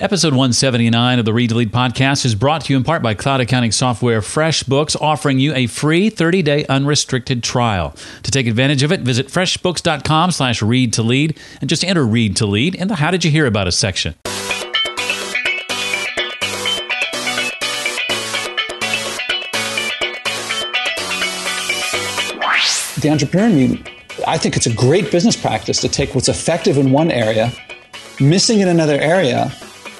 Episode 179 of the Read to Lead podcast is brought to you in part by cloud accounting software FreshBooks, offering you a free 30-day unrestricted trial. To take advantage of it, visit freshbooks.com slash read to lead and just enter read to lead in the How Did You Hear About Us section. The entrepreneur in I think it's a great business practice to take what's effective in one area, missing in another area,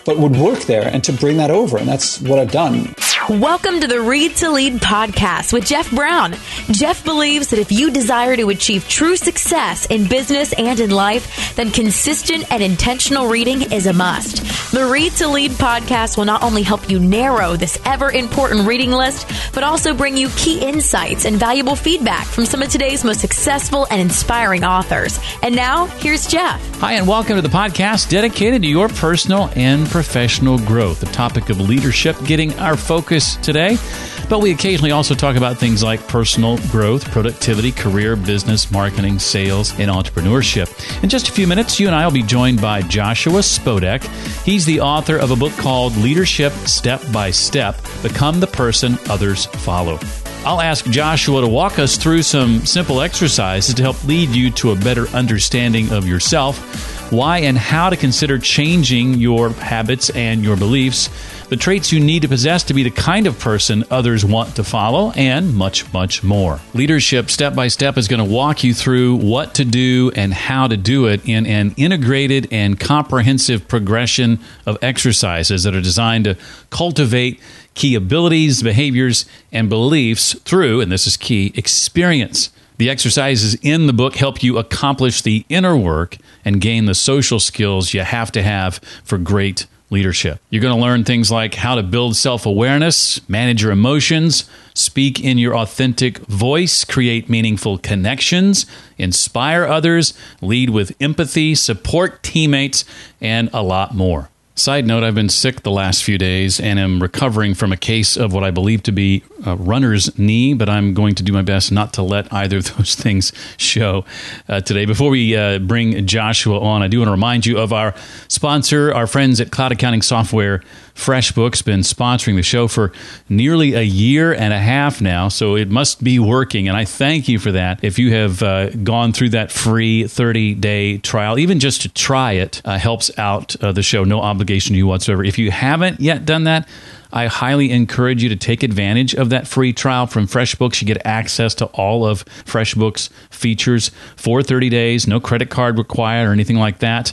but would work there and to bring that over. And that's what I've done. Welcome to the Read to Lead podcast with Jeff Brown. Jeff believes that if you desire to achieve true success in business and in life, then consistent and intentional reading is a must. The Read to Lead podcast will not only help you narrow this ever important reading list, but also bring you key insights and valuable feedback from some of today's most successful and inspiring authors. And now, here's Jeff. Hi, and welcome to the podcast dedicated to your personal and professional growth. The topic of leadership getting our focus today, but we occasionally also talk about things like personal growth, productivity, career, business, marketing, sales, and entrepreneurship. In just a few minutes, you and I will be joined by Joshua Spodek. He's the author of a book called Leadership Step by Step Become the Person Others Follow. I'll ask Joshua to walk us through some simple exercises to help lead you to a better understanding of yourself, why and how to consider changing your habits and your beliefs the traits you need to possess to be the kind of person others want to follow, and much, much more. Leadership Step by Step is going to walk you through what to do and how to do it in an integrated and comprehensive progression of exercises that are designed to cultivate key abilities, behaviors, and beliefs through, and this is key, experience. The exercises in the book help you accomplish the inner work and gain the social skills you have to have for great leadership. You're going to learn things like how to build self awareness, manage your emotions, speak in your authentic voice, create meaningful connections, inspire others, lead with empathy, support teammates, and a lot more. Side note, I've been sick the last few days and am recovering from a case of what I believe to be a runner's knee, but I'm going to do my best not to let either of those things show uh, today. Before we uh, bring Joshua on, I do want to remind you of our sponsor, our friends at Cloud Accounting Software FreshBooks been sponsoring the show for nearly a year and a half now, so it must be working. And I thank you for that. If you have uh, gone through that free 30 day trial, even just to try it, uh, helps out uh, the show. No obligation to you whatsoever. If you haven't yet done that, I highly encourage you to take advantage of that free trial from FreshBooks. You get access to all of FreshBooks features for 30 days, no credit card required or anything like that.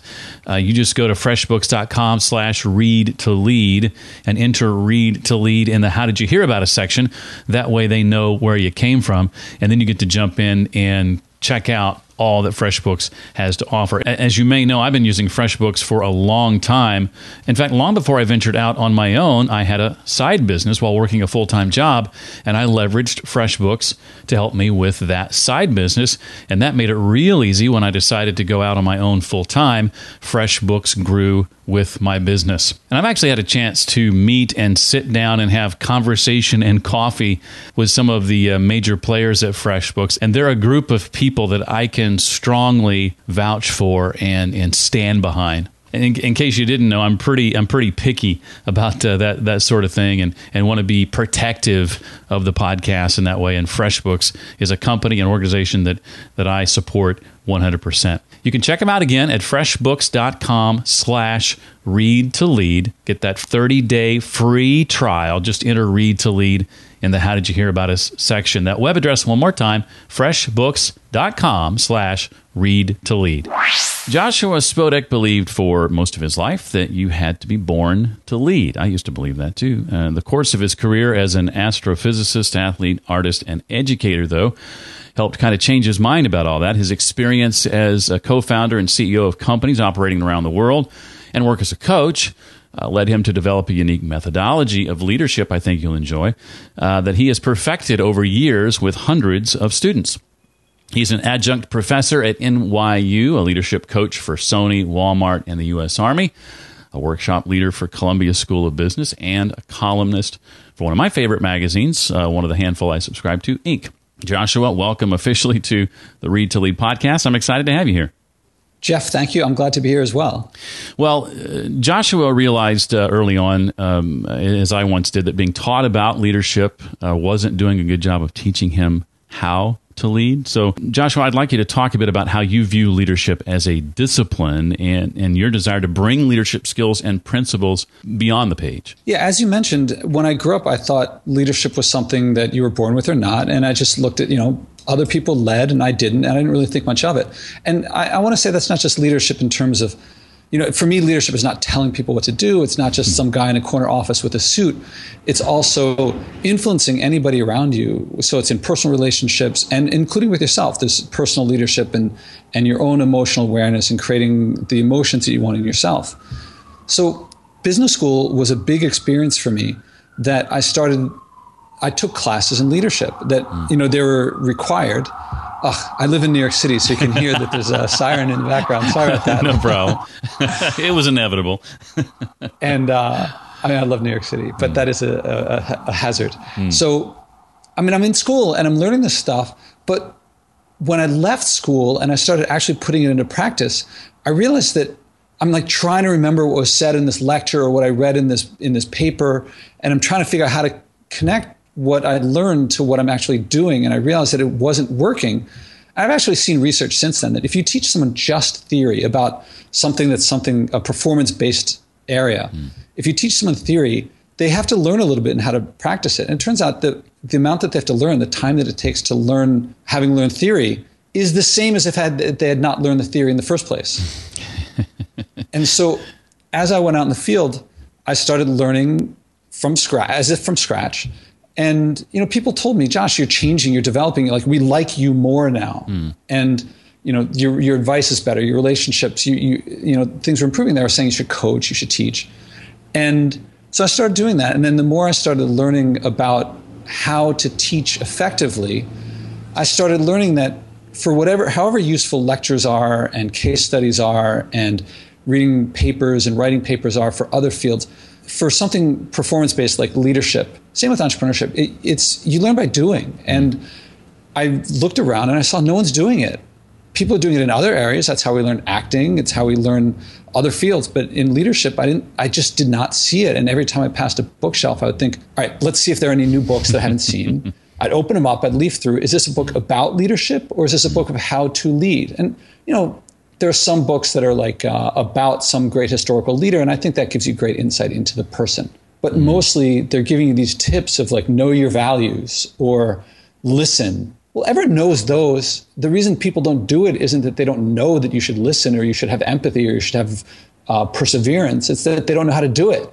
Uh, you just go to freshbooks.com slash read to lead and enter read to lead in the how did you hear about us section. That way they know where you came from. And then you get to jump in and check out all that FreshBooks has to offer. As you may know, I've been using FreshBooks for a long time. In fact, long before I ventured out on my own, I had a side business while working a full time job, and I leveraged FreshBooks to help me with that side business. And that made it real easy when I decided to go out on my own full time. FreshBooks grew with my business. And I've actually had a chance to meet and sit down and have conversation and coffee with some of the uh, major players at FreshBooks. And they're a group of people that I can strongly vouch for and, and stand behind. In, in, case you didn't know, I'm pretty I'm pretty picky about uh, that that sort of thing, and and want to be protective of the podcast in that way. And FreshBooks is a company, an organization that that I support 100%. You can check them out again at freshbooks.com slash read to lead. Get that 30 day free trial. Just enter read to lead in the How Did You Hear About Us section. That web address, one more time, freshbooks.com slash read to lead. Joshua Spodek believed for most of his life that you had to be born to lead. I used to believe that too. Uh, the course of his career as an astrophysicist, athlete, artist, and educator, though, helped kind of change his mind about all that. His experience as a co founder and CEO of companies operating around the world and work as a coach. Uh, led him to develop a unique methodology of leadership I think you'll enjoy uh, that he has perfected over years with hundreds of students. He's an adjunct professor at NYU, a leadership coach for Sony, Walmart, and the U.S. Army, a workshop leader for Columbia School of Business, and a columnist for one of my favorite magazines, uh, one of the handful I subscribe to, Inc. Joshua, welcome officially to the Read to Lead podcast. I'm excited to have you here. Jeff, thank you. I'm glad to be here as well. Well, uh, Joshua realized uh, early on, um, as I once did, that being taught about leadership uh, wasn't doing a good job of teaching him how to lead. So, Joshua, I'd like you to talk a bit about how you view leadership as a discipline and, and your desire to bring leadership skills and principles beyond the page. Yeah, as you mentioned, when I grew up, I thought leadership was something that you were born with or not. And I just looked at, you know, other people led and I didn't, and I didn't really think much of it. And I, I want to say that's not just leadership in terms of, you know, for me, leadership is not telling people what to do. It's not just some guy in a corner office with a suit. It's also influencing anybody around you. So it's in personal relationships and including with yourself. There's personal leadership and, and your own emotional awareness and creating the emotions that you want in yourself. So business school was a big experience for me that I started I took classes in leadership that you know they were required. Ugh, I live in New York City, so you can hear that there's a siren in the background. Sorry about that. no problem. it was inevitable. and uh, I mean, I love New York City, but mm. that is a, a, a hazard. Mm. So, I mean, I'm in school and I'm learning this stuff, but when I left school and I started actually putting it into practice, I realized that I'm like trying to remember what was said in this lecture or what I read in this in this paper, and I'm trying to figure out how to connect what I learned to what I'm actually doing, and I realized that it wasn't working. I've actually seen research since then that if you teach someone just theory about something that's something a performance based area, mm. if you teach someone theory, they have to learn a little bit and how to practice it. And it turns out that the amount that they have to learn, the time that it takes to learn, having learned theory, is the same as if had, they had not learned the theory in the first place. and so, as I went out in the field, I started learning from scratch, as if from scratch, and you know, people told me, Josh, you're changing, you're developing. Like we like you more now, mm. and you know, your your advice is better, your relationships, you you you know, things are improving. They were saying you should coach, you should teach, and so I started doing that. And then the more I started learning about how to teach effectively, I started learning that for whatever, however useful lectures are and case studies are, and reading papers and writing papers are for other fields for something performance based like leadership, same with entrepreneurship, it, it's you learn by doing. And I looked around and I saw no one's doing it. People are doing it in other areas. That's how we learn acting. It's how we learn other fields. But in leadership, I didn't. I just did not see it. And every time I passed a bookshelf, I would think, "All right, let's see if there are any new books that I haven't seen." I'd open them up. I'd leaf through. Is this a book about leadership, or is this a book of how to lead? And you know, there are some books that are like uh, about some great historical leader, and I think that gives you great insight into the person. But mm-hmm. mostly, they're giving you these tips of like know your values or listen. Well, everyone knows those. The reason people don't do it isn't that they don't know that you should listen or you should have empathy or you should have uh, perseverance. It's that they don't know how to do it.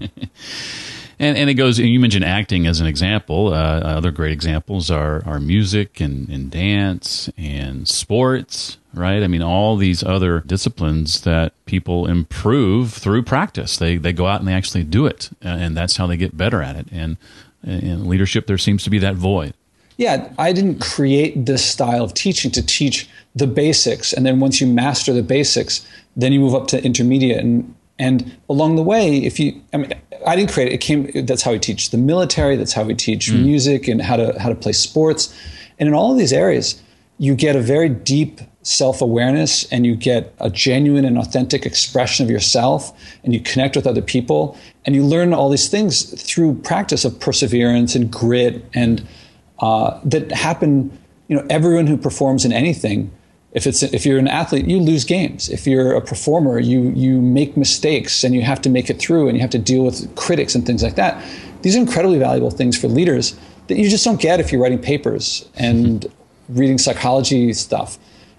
And, and it goes, you mentioned acting as an example. Uh, other great examples are, are music and, and dance and sports, right? I mean, all these other disciplines that people improve through practice. They, they go out and they actually do it, and that's how they get better at it. And in leadership, there seems to be that void. Yeah, I didn't create this style of teaching to teach the basics. And then once you master the basics, then you move up to intermediate. And and along the way, if you, I mean, I didn't create it. It came. That's how we teach the military. That's how we teach mm. music and how to how to play sports. And in all of these areas, you get a very deep self awareness and you get a genuine and authentic expression of yourself and you connect with other people and you learn all these things through practice of perseverance and grit and uh, that happen. You know, everyone who performs in anything if it's if you're an athlete, you lose games. If you're a performer, you you make mistakes and you have to make it through and you have to deal with critics and things like that. These are incredibly valuable things for leaders that you just don't get if you're writing papers and reading psychology stuff.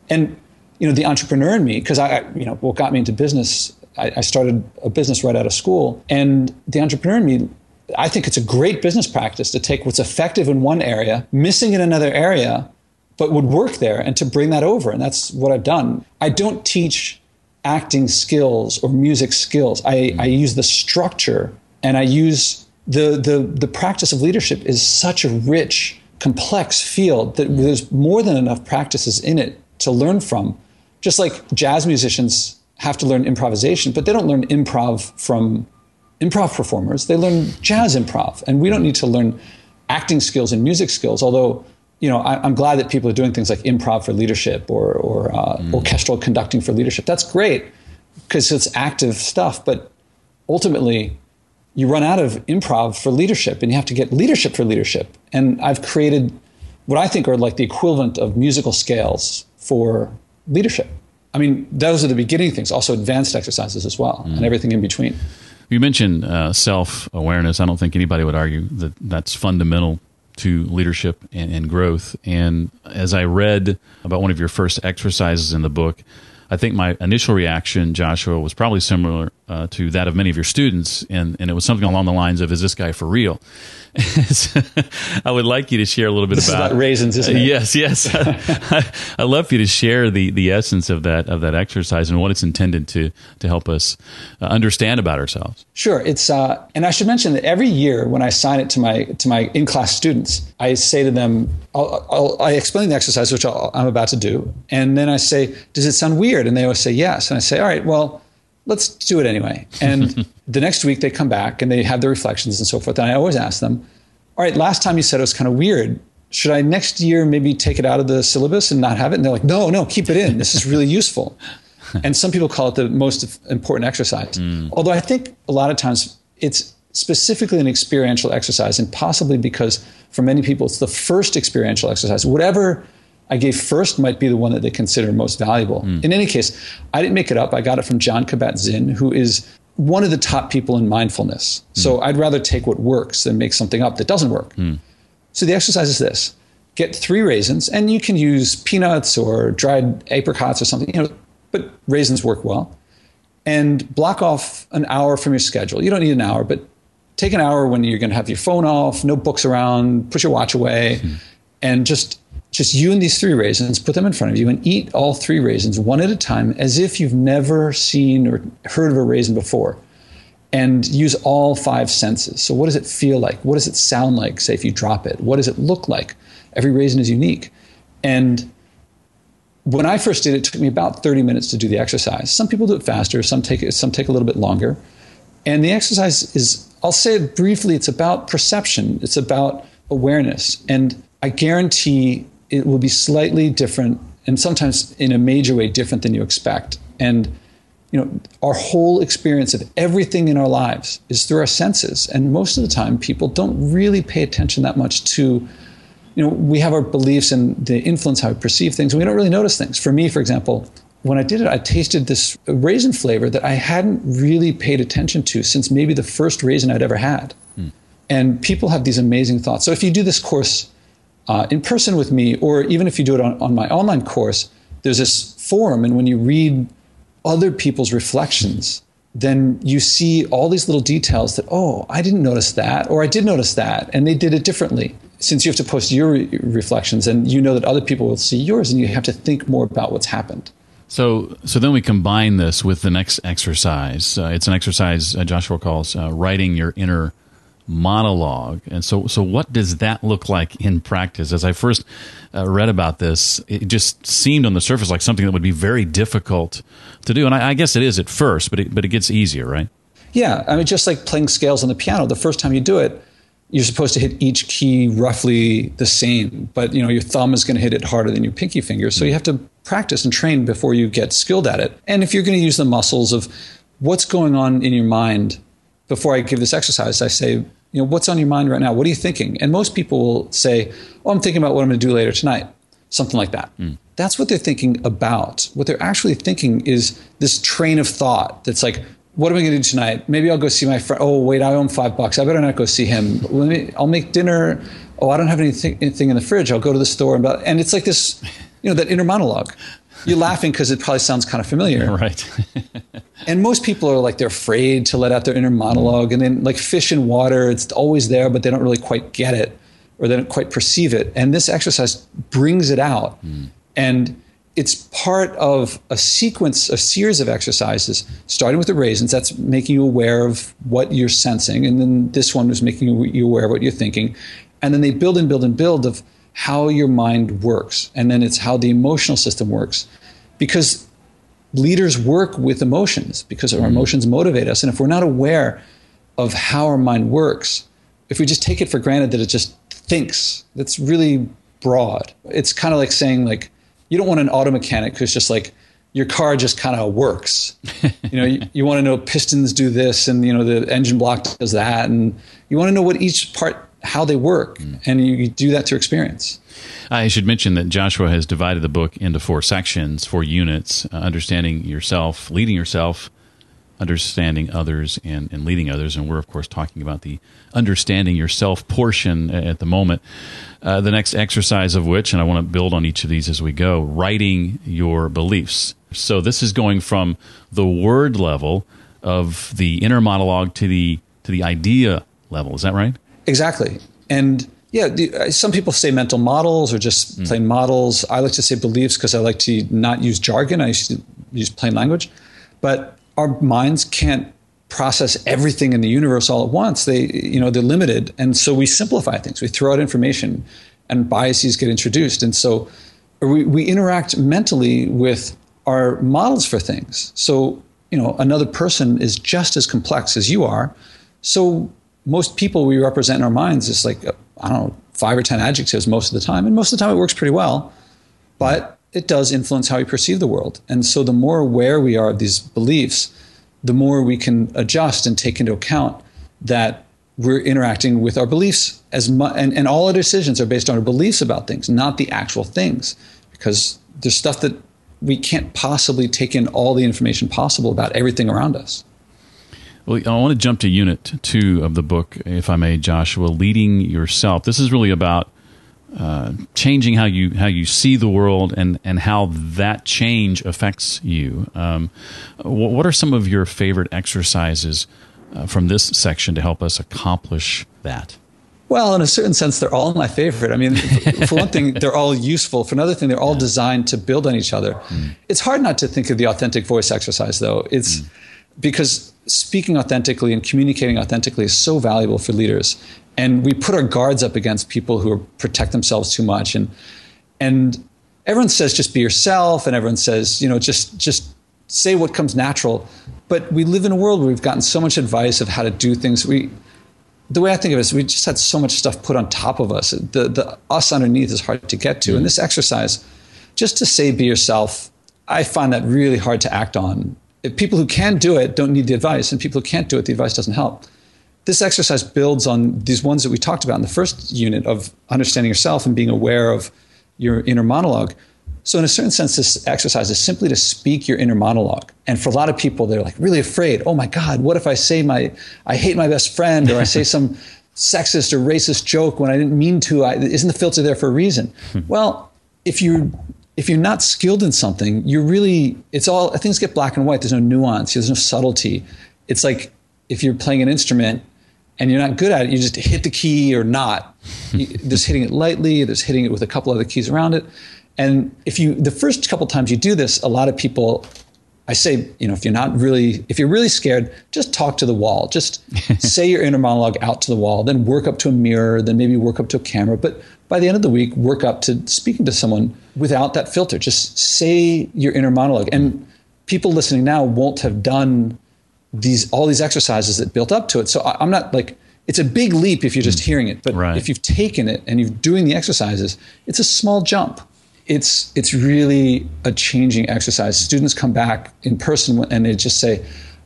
And you know, the entrepreneur in me, because I, you know, what got me into business, I, I started a business right out of school, and the entrepreneur in me I think it's a great business practice to take what's effective in one area, missing in another area, but would work there and to bring that over. And that's what I've done. I don't teach acting skills or music skills. I, I use the structure and I use the, the, the practice of leadership is such a rich, complex field that there's more than enough practices in it to learn from. Just like jazz musicians have to learn improvisation, but they don't learn improv from improv performers. They learn jazz improv. And we don't need to learn acting skills and music skills, although you know, I, am glad that people are doing things like improv for leadership or, or uh, mm. orchestral conducting for leadership. That's great because it's active stuff. But ultimately, you run out of improv for leadership and you have to get leadership for leadership. And I've created what I think are like the equivalent of musical scales for leadership. I mean, those are the beginning things, also advanced exercises as well, mm. and everything in between. You mentioned uh, self awareness. I don't think anybody would argue that that's fundamental to leadership and, and, growth. And as I read about one of your first exercises in the book, I think my initial reaction, Joshua, was probably similar uh, to that of many of your students, and, and it was something along the lines of, "Is this guy for real?" I would like you to share a little bit this about, about, raisins, isn't it? Uh, yes, yes. I, would love for you to share the, the essence of that of that exercise and what it's intended to to help us uh, understand about ourselves. Sure, it's uh, and I should mention that every year when I assign it to my to my in class students, I say to them, I'll, I'll, i explain the exercise which i am about to do, and then I say, "Does it sound weird?" And they always say yes, and I say, "All right, well." let's do it anyway. And the next week they come back and they have their reflections and so forth. And I always ask them, all right, last time you said it was kind of weird. Should I next year maybe take it out of the syllabus and not have it? And they're like, no, no, keep it in. This is really useful. and some people call it the most important exercise. Mm. Although I think a lot of times it's specifically an experiential exercise, and possibly because for many people it's the first experiential exercise. Whatever I gave first might be the one that they consider most valuable. Mm. In any case, I didn't make it up. I got it from Jon Kabat-Zinn, who is one of the top people in mindfulness. Mm. So I'd rather take what works than make something up that doesn't work. Mm. So the exercise is this get three raisins, and you can use peanuts or dried apricots or something, you know, but raisins work well. And block off an hour from your schedule. You don't need an hour, but take an hour when you're going to have your phone off, no books around, put your watch away, mm. and just just you and these three raisins, put them in front of you and eat all three raisins one at a time as if you've never seen or heard of a raisin before. And use all five senses. So, what does it feel like? What does it sound like, say, if you drop it? What does it look like? Every raisin is unique. And when I first did it, it took me about 30 minutes to do the exercise. Some people do it faster, some take, some take a little bit longer. And the exercise is, I'll say it briefly, it's about perception, it's about awareness. And I guarantee it will be slightly different and sometimes in a major way different than you expect. And you know, our whole experience of everything in our lives is through our senses. And most of the time, people don't really pay attention that much to, you know, we have our beliefs and the influence how we perceive things, and we don't really notice things. For me, for example, when I did it, I tasted this raisin flavor that I hadn't really paid attention to since maybe the first raisin I'd ever had. Hmm. And people have these amazing thoughts. So if you do this course uh, in person with me, or even if you do it on, on my online course, there's this forum, and when you read other people's reflections, then you see all these little details that, oh, I didn't notice that, or I did notice that, and they did it differently. Since you have to post your re- reflections and you know that other people will see yours, and you have to think more about what's happened. So, so then we combine this with the next exercise. Uh, it's an exercise uh, Joshua calls uh, writing your inner monologue. And so, so what does that look like in practice? As I first uh, read about this, it just seemed on the surface like something that would be very difficult to do. And I, I guess it is at first, but it, but it gets easier, right? Yeah. I mean, just like playing scales on the piano, the first time you do it, you're supposed to hit each key roughly the same, but you know your thumb is going to hit it harder than your pinky finger. So you have to practice and train before you get skilled at it. And if you're going to use the muscles of what's going on in your mind before I give this exercise, I say, you know, what's on your mind right now? What are you thinking? And most people will say, oh, I'm thinking about what I'm going to do later tonight, something like that. Mm. That's what they're thinking about. What they're actually thinking is this train of thought that's like, what am I going to do tonight? Maybe I'll go see my friend. Oh, wait, I him five bucks. I better not go see him. Let Me, I'll make dinner. Oh, I don't have anything, anything in the fridge. I'll go to the store. And, and it's like this, you know, that inner monologue. You're laughing because it probably sounds kind of familiar. Right. and most people are like, they're afraid to let out their inner monologue. And then, like fish in water, it's always there, but they don't really quite get it or they don't quite perceive it. And this exercise brings it out. Mm. And it's part of a sequence, a series of exercises, starting with the raisins. That's making you aware of what you're sensing. And then this one was making you aware of what you're thinking. And then they build and build and build of how your mind works. And then it's how the emotional system works. Because leaders work with emotions because our mm-hmm. emotions motivate us. And if we're not aware of how our mind works, if we just take it for granted that it just thinks, that's really broad. It's kind of like saying like you don't want an auto mechanic who's just like your car just kind of works. you know, you, you want to know pistons do this and you know the engine block does that and you want to know what each part how they work mm. and you, you do that through experience. I should mention that Joshua has divided the book into four sections, four units: uh, understanding yourself, leading yourself, understanding others and, and leading others. And we're, of course, talking about the understanding yourself portion at the moment. Uh, the next exercise of which, and I want to build on each of these as we go, writing your beliefs. So this is going from the word level of the inner monologue to the to the idea level. Is that right? Exactly. And yeah, uh, some people say mental models or just mm. plain models. I like to say beliefs because I like to not use jargon. I used to use plain language. But our minds can't process everything in the universe all at once. They, you know, they're limited, and so we simplify things. We throw out information, and biases get introduced, and so we, we interact mentally with our models for things. So, you know, another person is just as complex as you are. So, most people we represent in our minds is like uh, I don't know five or ten adjectives most of the time, and most of the time it works pretty well, but it does influence how we perceive the world. And so the more aware we are of these beliefs, the more we can adjust and take into account that we're interacting with our beliefs as much, and, and all our decisions are based on our beliefs about things, not the actual things, because there's stuff that we can't possibly take in all the information possible about everything around us. Well, I want to jump to unit two of the book, if I may, Joshua, leading yourself. This is really about uh, changing how you how you see the world and and how that change affects you. Um, what are some of your favorite exercises uh, from this section to help us accomplish that? Well, in a certain sense, they're all my favorite. I mean, for one thing, they're all useful. For another thing, they're all designed to build on each other. Mm. It's hard not to think of the authentic voice exercise, though. It's mm. because speaking authentically and communicating authentically is so valuable for leaders and we put our guards up against people who protect themselves too much and and everyone says just be yourself and everyone says you know just just say what comes natural but we live in a world where we've gotten so much advice of how to do things we the way I think of it is we just had so much stuff put on top of us. The, the us underneath is hard to get to. Mm-hmm. And this exercise, just to say be yourself, I find that really hard to act on. If people who can do it don't need the advice, and people who can't do it, the advice doesn't help this exercise builds on these ones that we talked about in the first unit of understanding yourself and being aware of your inner monologue. So, in a certain sense, this exercise is simply to speak your inner monologue. And for a lot of people, they're like really afraid. Oh my God, what if I say my, I hate my best friend, or I say some sexist or racist joke when I didn't mean to? I, isn't the filter there for a reason? Hmm. well, if you if you're not skilled in something, you're really it's all things get black and white. There's no nuance. There's no subtlety. It's like if you're playing an instrument and you're not good at it, you just hit the key or not. just hitting it lightly, there's hitting it with a couple other keys around it. And if you, the first couple times you do this, a lot of people, I say, you know, if you're not really, if you're really scared, just talk to the wall. Just say your inner monologue out to the wall, then work up to a mirror, then maybe work up to a camera. But by the end of the week, work up to speaking to someone without that filter. Just say your inner monologue. And people listening now won't have done these all these exercises that built up to it. So I, am not like it's a big leap if you're just mm. hearing it, but right. if you've taken it and you're doing the exercises, it's a small jump. It's it's really a changing exercise. Students come back in person and they just say,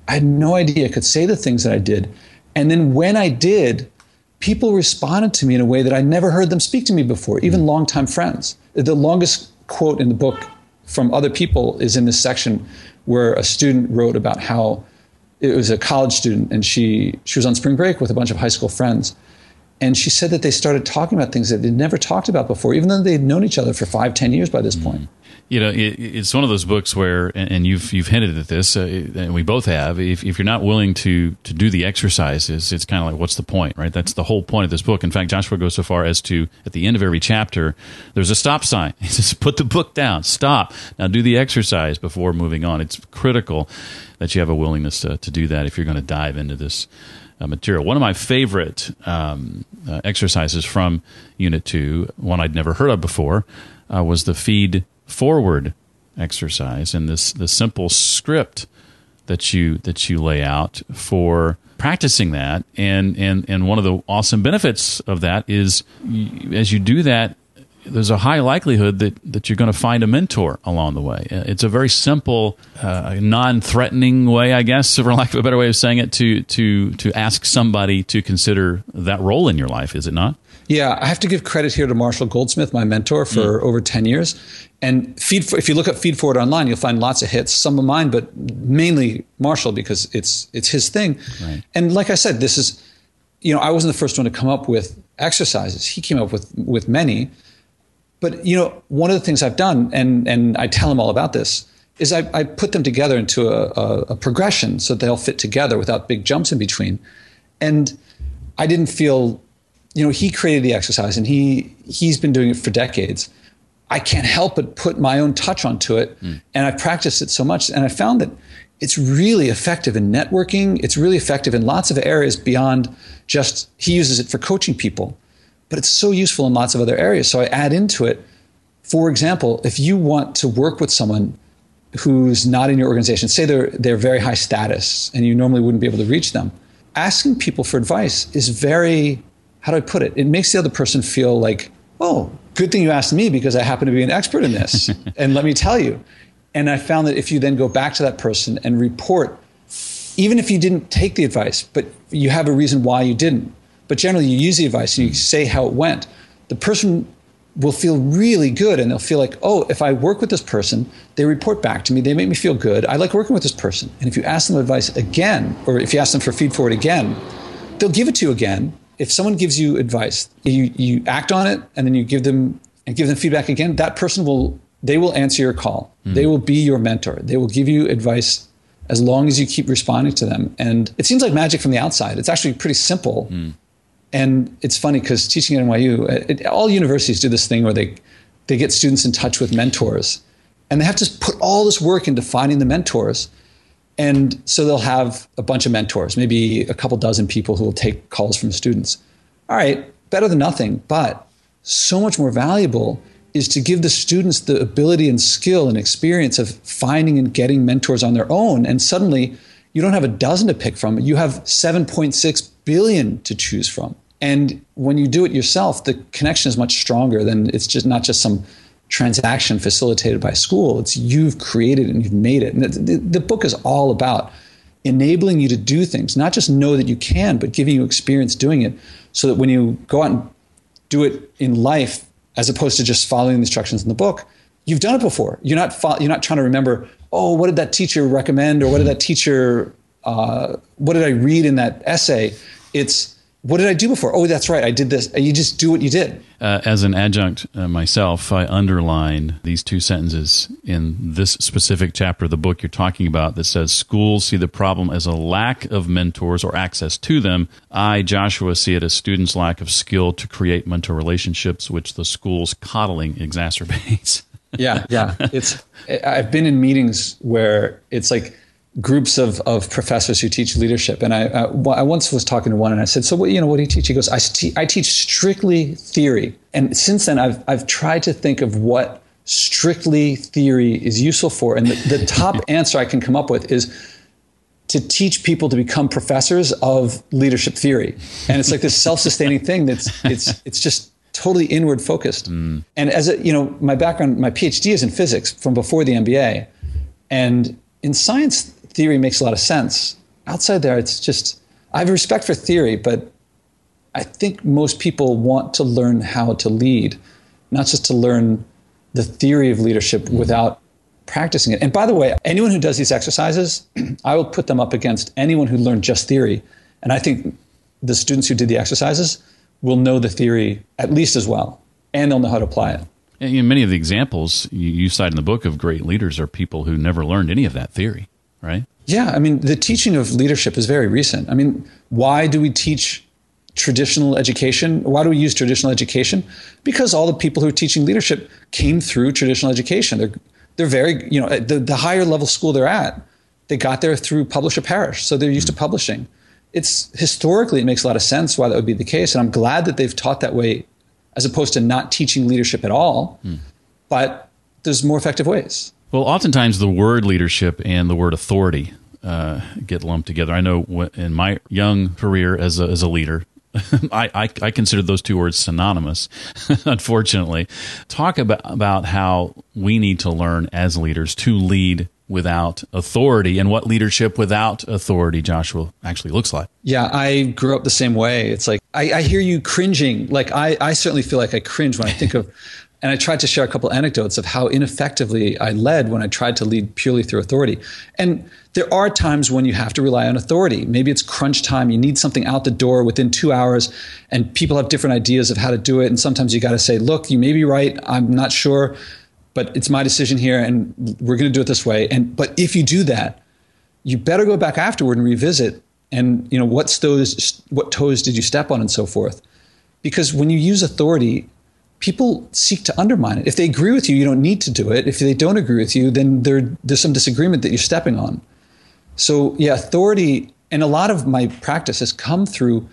"I had no idea I could say the things that I did," and then when I did, people responded to me in a way that I never heard them speak to me before, even mm. longtime friends. The longest quote in the book from other people is in this section where a student wrote about how it was a college student, and she she was on spring break with a bunch of high school friends, and she said that they started talking about things that they'd never talked about before, even though they'd known each other for five, ten years by this mm-hmm. point you know, it, it's one of those books where, and you've you've hinted at this, uh, and we both have. If, if you're not willing to to do the exercises, it's kind of like, what's the point, right? That's the whole point of this book. In fact, Joshua goes so far as to, at the end of every chapter, there's a stop sign. He says, "Put the book down, stop. Now do the exercise before moving on." It's critical that you have a willingness to, to do that if you're going to dive into this uh, material. One of my favorite um, uh, exercises from Unit Two, one I'd never heard of before, uh, was the feed forward exercise and this the simple script that you that you lay out for practicing that and and and one of the awesome benefits of that is as you do that there's a high likelihood that, that you're going to find a mentor along the way. Uh, it's a very simple, uh, non-threatening way, I guess, for lack of a better way of saying it, to to to ask somebody to consider that role in your life. Is it not? Yeah, I have to give credit here to Marshall Goldsmith, my mentor for mm. over 10 years. And feed if you look at Feed Forward online, you'll find lots of hits, some of mine, but mainly Marshall because it's it's his thing. Right. And like I said, this is you know, I wasn't the first one to come up with exercises. He came up with with many. But you know, one of the things I've done, and and I tell them all about this, is I, I put them together into a, a, a progression so they'll fit together without big jumps in between. And I didn't feel you know, he created the exercise and he he's been doing it for decades. I can't help but put my own touch onto it. Mm. And I've practiced it so much and I found that it's really effective in networking. It's really effective in lots of areas beyond just he uses it for coaching people. But it's so useful in lots of other areas. So I add into it. For example, if you want to work with someone who's not in your organization, say they're they're very high status and you normally wouldn't be able to reach them, asking people for advice is very how do I put it? It makes the other person feel like, oh, good thing you asked me because I happen to be an expert in this. and let me tell you. And I found that if you then go back to that person and report, even if you didn't take the advice, but you have a reason why you didn't, but generally you use the advice and you say how it went, the person will feel really good and they'll feel like, oh, if I work with this person, they report back to me, they make me feel good. I like working with this person. And if you ask them advice again, or if you ask them for feed forward again, they'll give it to you again if someone gives you advice, you, you act on it and then you give them and give them feedback again, that person will they will answer your call. Mm. They will be your mentor. They will give you advice as long as you keep responding to them. And it seems like magic from the outside. It's actually pretty simple. Mm. And it's funny because teaching at NYU, uh, it, all universities do this thing where they they get students in touch with mentors, and they have to put all this work into finding the mentors. And so they'll have a bunch of mentors, maybe a couple dozen people who will take calls from students. All right, better than nothing, but so much more valuable is to give the students the ability and skill and experience of finding and getting mentors on their own. And suddenly you don't have a dozen to pick from, you have 7.6 billion to choose from. And when you do it yourself, the connection is much stronger than it's just not just some transaction facilitated by school. It's you've created and you've made it. And the, the, book is all about enabling you to do things, not just know that you can, but giving you experience doing it so that when you go out and do it in life, as opposed to just following the instructions in the book, you've done it before. You're not, fo- you're not trying to remember, oh, what did that teacher recommend? Or what did that teacher, uh, what did I read in that essay? It's, what did I do before? Oh, that's right. I did this. You just do what you did. Uh, as an adjunct uh, myself, I underline these two sentences in this specific chapter of the book you're talking about that says schools see the problem as a lack of mentors or access to them. I, Joshua, see it as students' lack of skill to create mentor relationships, which the school's coddling exacerbates. yeah, yeah. It's I've been in meetings where it's like groups of, of professors who teach leadership. And I, uh, I once was talking to one and I said, so what, you know, what do you teach? He goes, I, te- I teach strictly theory. And since then I've, I've tried to think of what strictly theory is useful for. And the, the top answer I can come up with is to teach people to become professors of leadership theory. And it's like this self-sustaining thing that's, it's, it's just totally inward focused. Mm. And as a, you know, my background, my PhD is in physics from before the MBA. And in science, theory makes a lot of sense. Outside there, it's just, I have respect for theory, but I think most people want to learn how to lead, not just to learn the theory of leadership mm-hmm. without practicing it. And by the way, anyone who does these exercises, I will put them up against anyone who learned just theory. And I think the students who did the exercises will know the theory at least as well, and they'll know how to apply it. And many of the examples you cite in the book of great leaders are people who never learned any of that theory right? Yeah, I mean, the teaching of leadership is very recent. I mean, why do we teach traditional education? Why do we use traditional education? Because all the people who are teaching leadership came through traditional education. They're they're very, you know, the, the higher level school they're at, they got there through publish or perish. So they're used mm-hmm. to publishing. It's historically it makes a lot of sense why that would be the case. And I'm glad that they've taught that way as opposed to not teaching leadership at all. Mm. But there's more effective ways. Well, oftentimes the word leadership and the word authority uh, get lumped together. I know in my young career as a, as a leader, I, I, I consider those two words synonymous, unfortunately. Talk about, about how we need to learn as leaders to lead without authority and what leadership without authority, Joshua, actually looks like. Yeah, I grew up the same way. It's like I, I hear you cringing. Like I, I certainly feel like I cringe when I think of and I tried to share a couple anecdotes of how ineffectively I led when I tried to lead purely through authority. And there are times when you have to rely on authority. Maybe it's crunch time. You need something out the door within two hours, and people have different ideas of how to do it. And sometimes you got to say, look, you may be right. I'm not sure, but it's my decision here, and we're going to do it this way. And but if you do that, you better go back afterward and revisit. And you know what toes, what toes did you step on, and so forth. Because when you use authority, people seek to undermine it. If they agree with you, you don't need to do it. If they don't agree with you, then there, there's some disagreement that you're stepping on. So, yeah, authority, and a lot of my practice has come through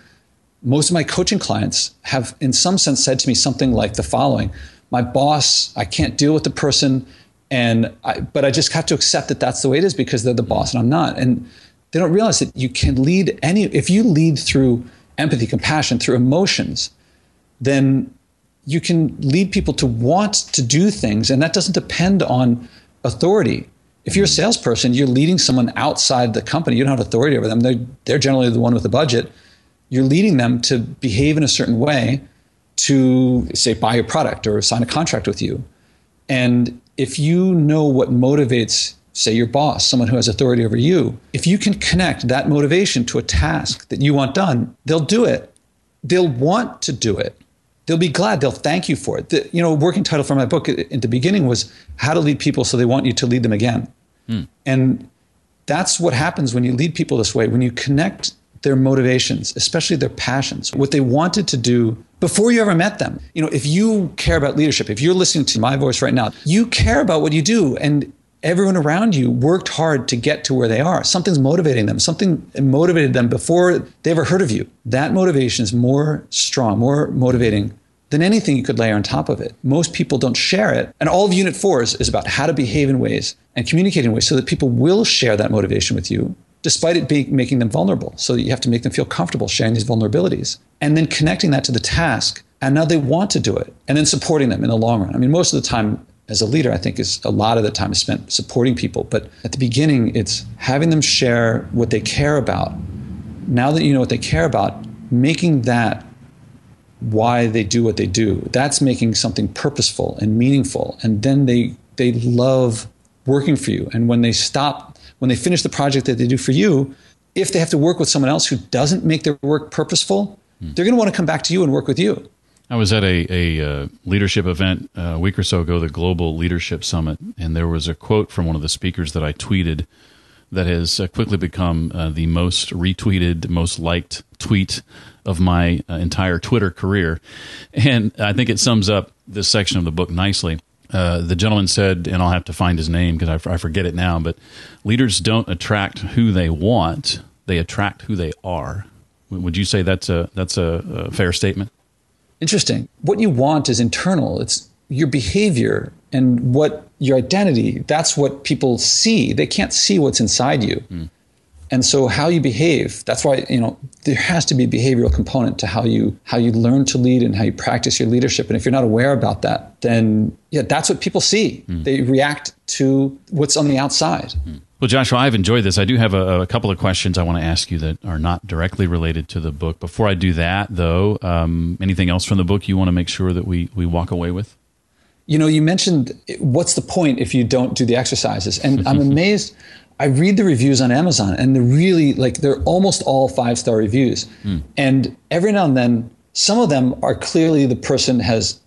most of my coaching clients have, in some sense, said to me something like the following My boss, I can't deal with the person, and I, but I just have to accept that that's the way it is because they're the boss and I'm not. And they don't realize that you can lead any, if you lead through empathy, compassion, through emotions, then you can lead people to want to do things, and that doesn't depend on authority. If you're a salesperson, you're leading someone outside the company. You don't have authority over them. They're, they're generally the one with the budget. You're leading them to behave in a certain way to, say, buy your product or sign a contract with you. And if you know what motivates, say, your boss, someone who has authority over you, if you can connect that motivation to a task that you want done, they'll do it. They'll want to do it they'll be glad. They'll thank you for it. The, you know, working title for my book at the beginning was "How to Lead People So They Want You to Lead Them Again," hmm. and that's what happens when you lead people this way. When you connect their motivations, especially their passions, what they wanted to do before you ever met them. You know, if you care about leadership, if you're listening to my voice right now, you care about what you do, and everyone around you worked hard to get to where they are. Something's motivating them. Something motivated them before they ever heard of you. That motivation is more strong, more motivating than anything you could layer on top of it. Most people don't share it. And all of Unit 4 is, is about how to behave in ways and communicate in ways so that people will share that motivation with you, despite it being making them vulnerable. So you have to make them feel comfortable sharing these vulnerabilities. And then connecting that to the task. And now they want to do it. And then supporting them in the long run. I mean, most of the time, as a leader, I think is a lot of the time is spent supporting people. But at the beginning, it's having them share what they care about. Now that you know what they care about, making that why they do what they do. That's making something purposeful and meaningful. And then they they love working for you. And when they stop, when they finish the project that they do for you, if they have to work with someone else who doesn't make their work purposeful, hmm. they're going to want to come back to you and work with you. I was at a, a uh, leadership event uh, a week or so ago, the Global Leadership Summit, and there was a quote from one of the speakers that I tweeted that has uh, quickly become uh, the most retweeted, most liked tweet of my uh, entire Twitter career. And I think it sums up this section of the book nicely. Uh, the gentleman said, and I'll have to find his name because I, f- I forget it now, but leaders don't attract who they want, they attract who they are. Would you say that's a, that's a, a fair statement? Interesting. What you want is internal. It's your behavior and what your identity. That's what people see. They can't see what's inside you. Mm. And so how you behave, that's why, you know, there has to be a behavioral component to how you how you learn to lead and how you practice your leadership. And if you're not aware about that, then yeah, that's what people see. Mm. They react to what's on the outside. Mm. Well, Joshua, I've enjoyed this. I do have a, a, couple of questions I want to ask you that are not directly related to the book. Before I do that, though, um, anything else from the book you want to make sure that we, we walk away with? You know, you mentioned what's the point if you don't do the exercises? And I'm amazed. I read the reviews on Amazon, and they're really like they're almost all five star reviews. Mm. And every now and then, some of them are clearly the person has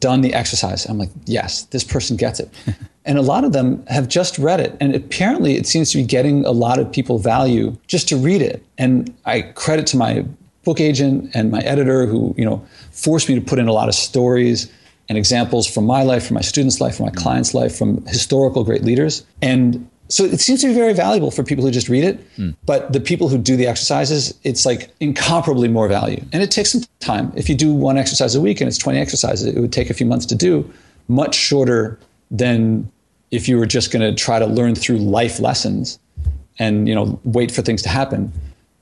done the exercise. I'm like, yes, this person gets it. and a lot of them have just read it. And apparently, it seems to be getting a lot of people value just to read it. And I credit to my book agent and my editor who, you know, forced me to put in a lot of stories and examples from my life, from my students' life, from my clients' life, from historical great leaders. And so it seems to be very valuable for people who just read it, mm. but the people who do the exercises, it's like incomparably more value. And it takes some time. If you do one exercise a week and it's 20 exercises, it would take a few months to do, much shorter than if you were just going to try to learn through life lessons and, you know, wait for things to happen.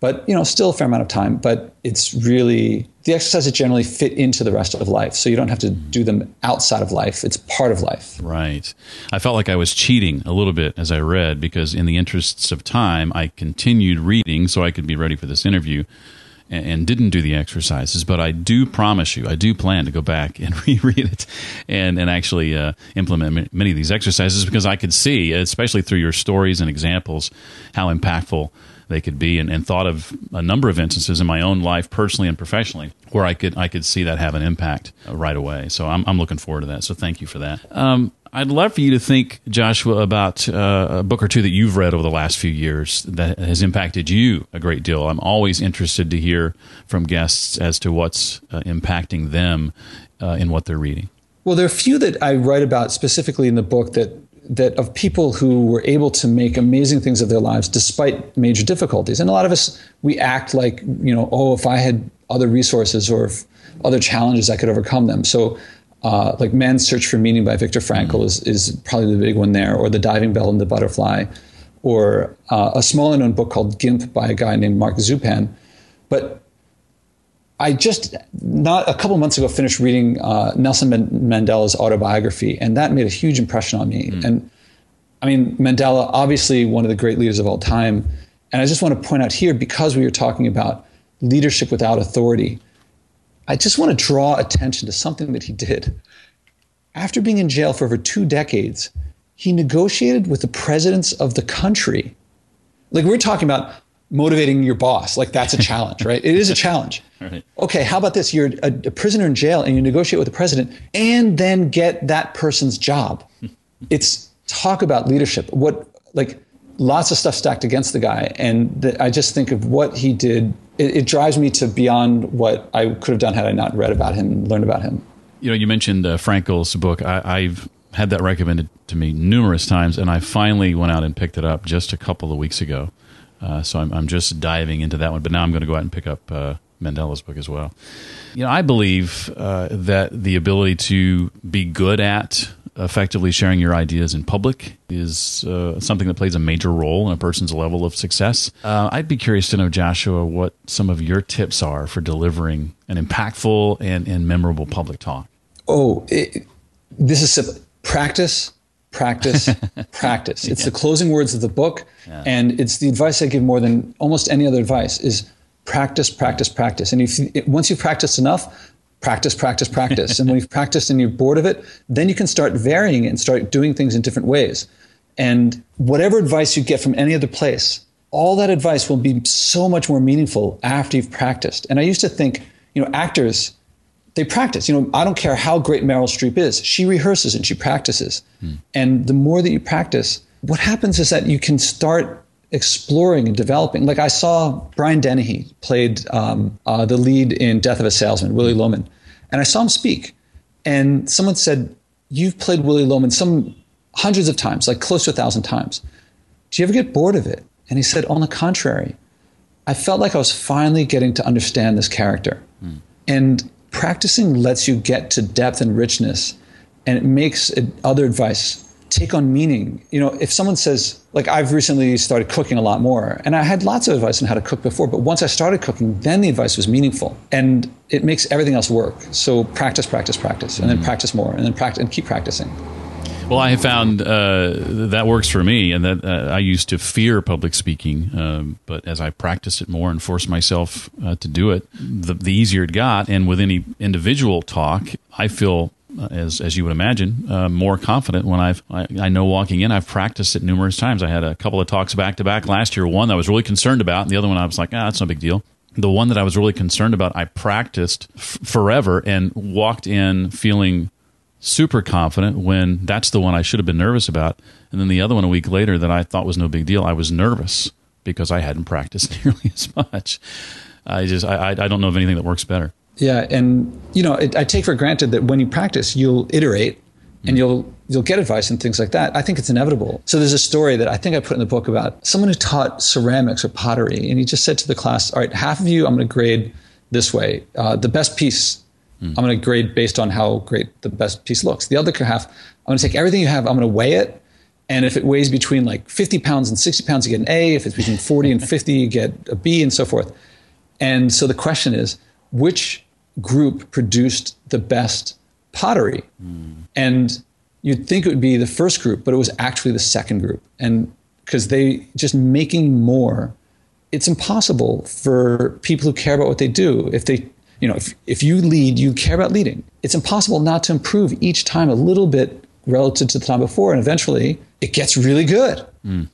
But you know, still a fair amount of time. But it's really the exercises generally fit into the rest of life, so you don't have to do them outside of life. It's part of life. Right. I felt like I was cheating a little bit as I read because, in the interests of time, I continued reading so I could be ready for this interview and, didn't do the exercises. But I do promise you, I do plan to go back and reread it and, and actually uh, implement many of these exercises because I could see, especially through your stories and examples, how impactful they could be and, and, thought of a number of instances in my own life personally and professionally where I could I could see that have an impact uh, right away. So I'm, I'm looking forward to that. So thank you for that. Um, I'd love for you to think, Joshua, about uh, a book or two that you've read over the last few years that has impacted you a great deal. I'm always interested to hear from guests as to what's uh, impacting them uh, in what they're reading. Well, there are a few that I write about specifically in the book that that of people who were able to make amazing things of their lives despite major difficulties. And a lot of us we act like you know, oh, if I had other resources or other challenges, I could overcome them. So uh, like Man's Search for Meaning by Viktor Frankl is, is probably the big one there, or The Diving Bell and the Butterfly, or uh, a smaller known book called Gimp by a guy named Mark Zupan. But I just not a couple months ago finished reading uh, Nelson Mandela's autobiography, and that made a huge impression on me. Mm. And I mean, Mandela, obviously one of the great leaders of all time. And I just want to point out here, because we were talking about leadership without authority, I just want to draw attention to something that he did. After being in jail for over two decades, he negotiated with the presidents of the country. Like we're talking about motivating your boss, like that's a challenge, right? It is a challenge. Right. Okay, how about this? You're a, a prisoner in jail and you negotiate with the president and then get that person's job. it's talk about leadership. What, like, lots of stuff stacked against the guy. And the, I just think of what he did. It, it, drives me to beyond what I could have done had I not read about him and learned about him. You know, you mentioned uh, Frankl's book. I, have had that recommended to me numerous times, and I finally went out and picked it up just a couple of weeks ago. Uh, so I'm, I'm, just diving into that one. But now I'm going to go out and pick up uh, Mandela's book as well. You know, I believe uh, that the ability to be good at effectively sharing your ideas in public is uh, something that plays a major role in a person's level of success. Uh, I'd be curious to know, Joshua, what some of your tips are for delivering an impactful and, and memorable public talk. Oh, it, this is simple. practice, practice, practice. It's yeah. the closing words of the book, yeah. and it's the advice I give more than almost any other advice is practice, practice, practice. And if once you've practiced enough, practice, practice, practice. and when you've practiced and you're bored of it, then you can start varying it and start doing things in different ways. And whatever advice you get from any other place, all that advice will be so much more meaningful after you've practiced. And I used to think, you know, actors, they practice. You know, I don't care how great Meryl Streep is, she rehearses and she practices. Hmm. And the more that you practice, what happens is that you can start exploring and developing. Like I saw Brian Dennehy played um, uh, the lead in Death of a Salesman, Willy Loman, and I saw him speak. And someone said, "You've played Willy Loman some hundreds of times, like close to a thousand times. Do you ever get bored of it?" And he said, "On the contrary, I felt like I was finally getting to understand this character." Mm. And practicing lets you get to depth and richness, and it makes it, other advice take on meaning. You know, if someone says, like, I've recently started cooking a lot more, and I had lots of advice on how to cook before, but once I started cooking, then the advice was meaningful and it makes everything else work. So practice, practice, practice, and then mm-hmm. practice more, and then practice and keep practicing. Well, I have found uh, that works for me, and that uh, I used to fear public speaking, um, but as I practiced it more and forced myself uh, to do it, the, the easier it got. And with any individual talk, I feel uh, as as you would imagine, uh, more confident when I've I, I, know walking in. I've practiced it numerous times. I had a couple of talks back to back last year. One I was really concerned about, and the other one I was like, ah, that's no big deal. The one that I was really concerned about, I practiced f- forever and walked in feeling super confident when that's the one I should have been nervous about. And then the other one a week later that I thought was no big deal, I was nervous because I hadn't practiced nearly as much. I just I I don't know of anything that works better. Yeah, and you know, it, I take for granted that when you practice, you'll iterate and you'll you'll get advice and things like that. I think it's inevitable. So there's a story that I think I put in the book about someone who taught ceramics or pottery, and he just said to the class, "All right, half of you, I'm going to grade this way. Uh, the best piece, mm. I'm going to grade based on how great the best piece looks. The other half, I'm going to take everything you have, I'm going to weigh it, And if it weighs between like 50 pounds and 60 pounds, you get an A. If it's between 40 and 50, you get a B, and so forth. And so the question is, which group produced the best pottery? Mm. And you'd think it would be the first group, but it was actually the second group. And because they just making more, it's impossible for people who care about what they do. If they, you know, if, if you lead, you care about leading. It's impossible not to improve each time a little bit relative to the time before. And eventually it gets really good. Mm.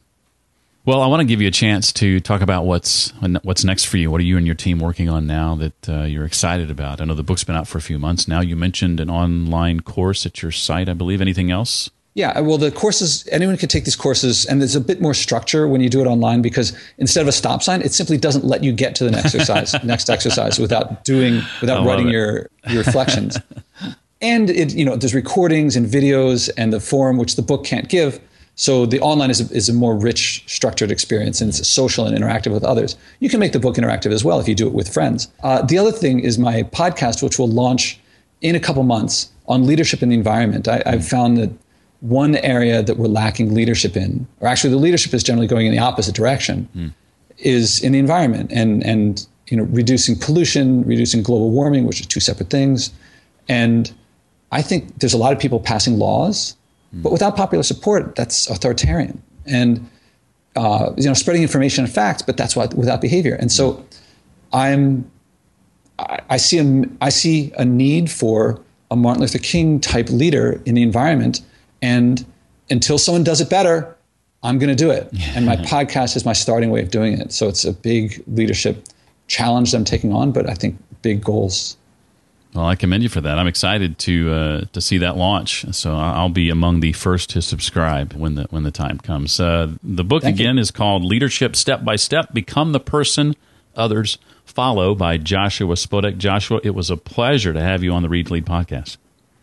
Well, I want to give you a chance to talk about what's what's next for you. What are you and your team working on now that uh, you're excited about? I know the book's been out for a few months now. You mentioned an online course at your site, I believe. Anything else? Yeah, well, the courses, anyone can take these courses, and there's a bit more structure when you do it online because instead of a stop sign, it simply doesn't let you get to the next exercise, next exercise without doing, without writing your, your reflections. and it, you know, there's recordings and videos and the form, which the book can't give. So the online is a, is a more rich, structured experience, and it's social and interactive with others. You can make the book interactive as well if you do it with friends. Uh, the other thing is my podcast, which will launch in a couple months on leadership in the environment. I, I've found that one area that we're lacking leadership in, or actually the leadership is generally going in the opposite direction, mm. is in the environment and and you know reducing pollution, reducing global warming, which are two separate things. And I think there's a lot of people passing laws but without popular support, that's authoritarian. And uh, you know, spreading information and facts, but that's what without behavior. And so, I'm I, I see a I see a need for a Martin Luther King type leader in the environment, and until someone does it better, I'm going to do it. And my podcast is my starting way of doing it. So it's a big leadership challenge that I'm taking on, but I think big goals well, I commend you for that. I'm excited to uh, to see that launch. So I'll be among the first to subscribe when the when the time comes. Uh, the book Thank again you. is called Leadership Step by Step: Become the Person Others Follow by Joshua Spodek. Joshua, it was a pleasure to have you on the Read Lead podcast.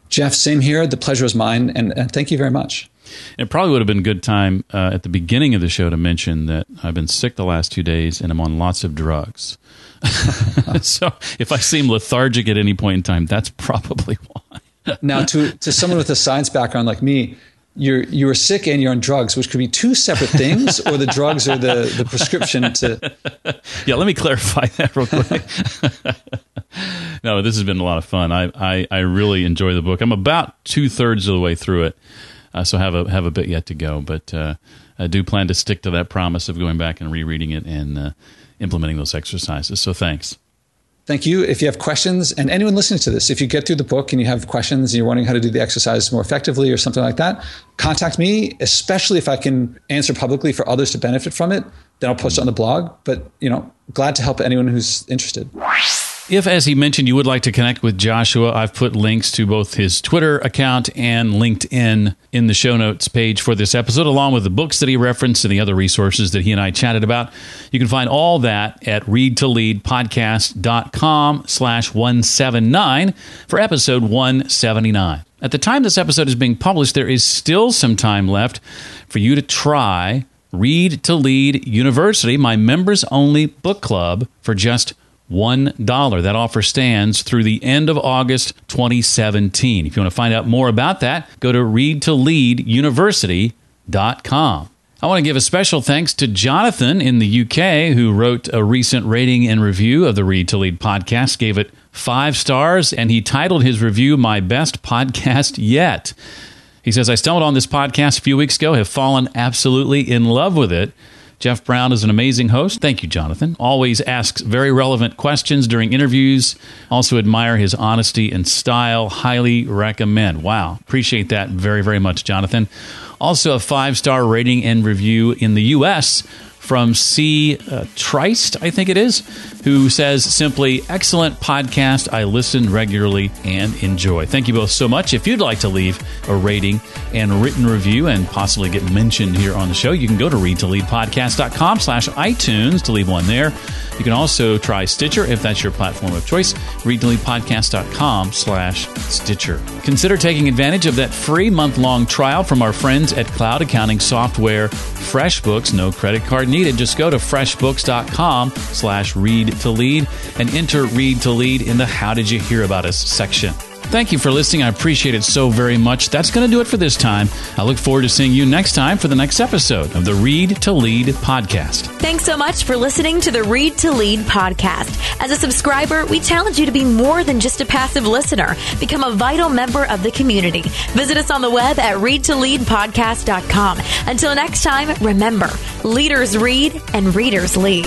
Jeff, same here. The pleasure was mine, and, and thank you very much. It probably would have been a good time uh, at the beginning of the show to mention that I've been sick the last two days and I'm on lots of drugs. so if I seem lethargic at any point in time, that's probably why. now, to to someone with a science background like me, you're you're sick and you're on drugs, which could be two separate things, or the drugs or the the prescription to. Yeah, let me clarify that real quick. no, this has been a lot of fun. I I, I really enjoy the book. I'm about two thirds of the way through it, uh, so have a have a bit yet to go, but. Uh, I do plan to stick to that promise of going back and rereading it and uh, implementing those exercises. So thanks. Thank you. If you have questions, and anyone listening to this, if you get through the book and you have questions and you're wondering how to do the exercise more effectively or something like that, contact me, especially if I can answer publicly for others to benefit from it. Then I'll post it on the blog. But, you know, glad to help anyone who's interested. If, as he mentioned, you would like to connect with Joshua, I've put links to both his Twitter account and LinkedIn in the show notes page for this episode, along with the books that he referenced and the other resources that he and I chatted about. You can find all that at readtoleadpodcast.com slash 179 for episode 179. At the time this episode is being published, there is still some time left for you to try Read to Lead University, my members only book club, for just $1. That offer stands through the end of August 2017. If you want to find out more about that, go to readtoleaduniversity.com. I want to give a special thanks to Jonathan in the UK who wrote a recent rating and review of the Read to Lead podcast, gave it five stars, and he titled his review My Best Podcast Yet. He says, I stumbled on this podcast a few weeks ago, have fallen absolutely in love with it. Jeff Brown is an amazing host. Thank you, Jonathan. Always asks very relevant questions during interviews. Also admire his honesty and style. Highly recommend. Wow. Appreciate that very, very much, Jonathan. Also, a five star rating and review in the U.S from C. Uh, Trist, I think it is, who says simply, excellent podcast. I listen regularly and enjoy. Thank you both so much. If you'd like to leave a rating and written review and possibly get mentioned here on the show, you can go to readtoleadpodcast.com slash iTunes to leave one there. You can also try Stitcher if that's your platform of choice. Readtoleadpodcast.com slash Stitcher. Consider taking advantage of that free month-long trial from our friends at cloud accounting software FreshBooks. No credit card needed. Just go to freshbooks.com slash read to lead and enter read to lead in the how did you hear about us section. Thank you for listening. I appreciate it so very much. That's going to do it for this time. I look forward to seeing you next time for the next episode of the Read to Lead podcast. Thanks so much for listening to the Read to Lead podcast. As a subscriber, we challenge you to be more than just a passive listener. Become a vital member of the community. Visit us on the web at readtoleadpodcast.com. Until next time, remember, leaders read and readers lead.